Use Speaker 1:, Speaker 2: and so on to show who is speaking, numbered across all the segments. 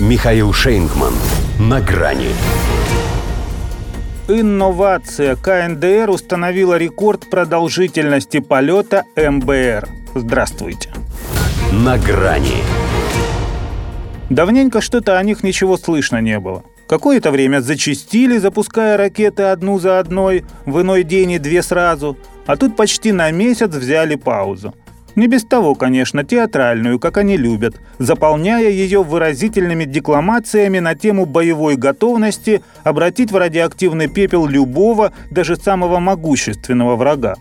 Speaker 1: Михаил Шейнгман. На грани.
Speaker 2: Инновация. КНДР установила рекорд продолжительности полета МБР. Здравствуйте.
Speaker 1: На грани.
Speaker 2: Давненько что-то о них ничего слышно не было. Какое-то время зачистили, запуская ракеты одну за одной, в иной день и две сразу, а тут почти на месяц взяли паузу. Не без того, конечно, театральную, как они любят, заполняя ее выразительными декламациями на тему боевой готовности обратить в радиоактивный пепел любого, даже самого могущественного врага.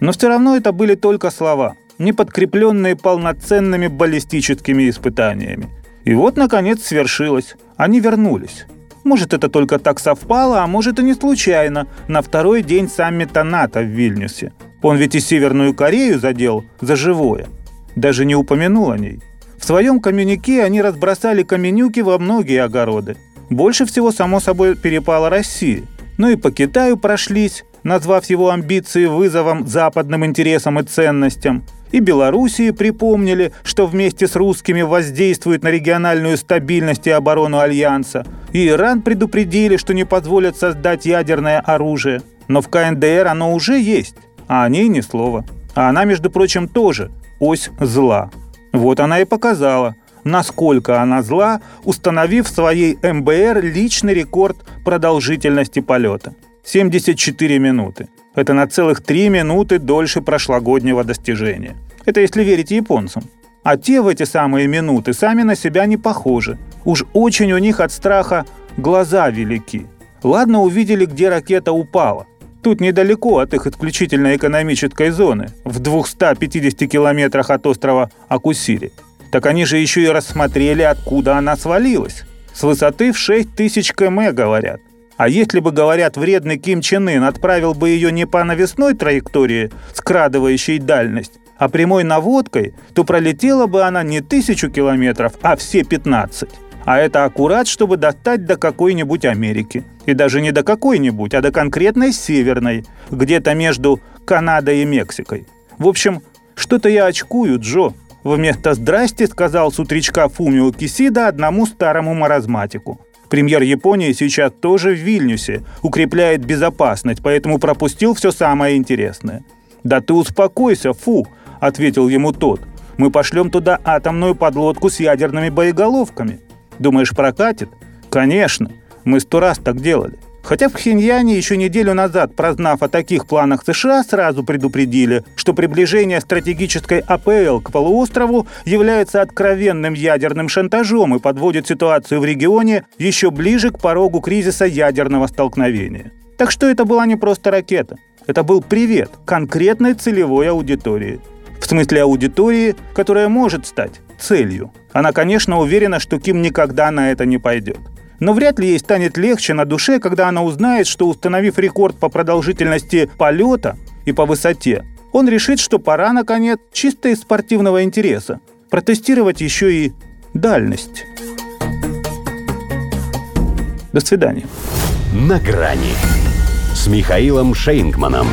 Speaker 2: Но все равно это были только слова, не подкрепленные полноценными баллистическими испытаниями. И вот, наконец, свершилось. Они вернулись. Может, это только так совпало, а может и не случайно, на второй день саммита НАТО в Вильнюсе. Он ведь и Северную Корею задел за живое. Даже не упомянул о ней. В своем коммюнике они разбросали каменюки во многие огороды. Больше всего, само собой, перепало России. Ну и по Китаю прошлись, назвав его амбиции вызовом западным интересам и ценностям. И Белоруссии припомнили, что вместе с русскими воздействует на региональную стабильность и оборону Альянса. И Иран предупредили, что не позволят создать ядерное оружие. Но в КНДР оно уже есть а о ней ни слова. А она, между прочим, тоже ось зла. Вот она и показала, насколько она зла, установив в своей МБР личный рекорд продолжительности полета. 74 минуты. Это на целых 3 минуты дольше прошлогоднего достижения. Это если верить японцам. А те в эти самые минуты сами на себя не похожи. Уж очень у них от страха глаза велики. Ладно, увидели, где ракета упала – Тут недалеко от их исключительно экономической зоны, в 250 километрах от острова Акусири. Так они же еще и рассмотрели, откуда она свалилась. С высоты в 6 тысяч км, говорят. А если бы, говорят, вредный Ким Чен Ын отправил бы ее не по навесной траектории, скрадывающей дальность, а прямой наводкой, то пролетела бы она не тысячу километров, а все 15. А это аккурат, чтобы достать до какой-нибудь Америки. И даже не до какой-нибудь, а до конкретной северной, где-то между Канадой и Мексикой. В общем, что-то я очкую, Джо. Вместо «здрасте» сказал с утречка Фумио Кисида одному старому маразматику. Премьер Японии сейчас тоже в Вильнюсе, укрепляет безопасность, поэтому пропустил все самое интересное. «Да ты успокойся, фу!» – ответил ему тот. «Мы пошлем туда атомную подлодку с ядерными боеголовками. Думаешь, прокатит? Конечно. Мы сто раз так делали. Хотя в Пхеньяне еще неделю назад, прознав о таких планах США, сразу предупредили, что приближение стратегической АПЛ к полуострову является откровенным ядерным шантажом и подводит ситуацию в регионе еще ближе к порогу кризиса ядерного столкновения. Так что это была не просто ракета. Это был привет конкретной целевой аудитории. В смысле аудитории, которая может стать целью. Она, конечно, уверена, что Ким никогда на это не пойдет. Но вряд ли ей станет легче на душе, когда она узнает, что установив рекорд по продолжительности полета и по высоте, он решит, что пора, наконец, чисто из спортивного интереса, протестировать еще и дальность. До свидания.
Speaker 1: На грани с Михаилом Шейнгманом.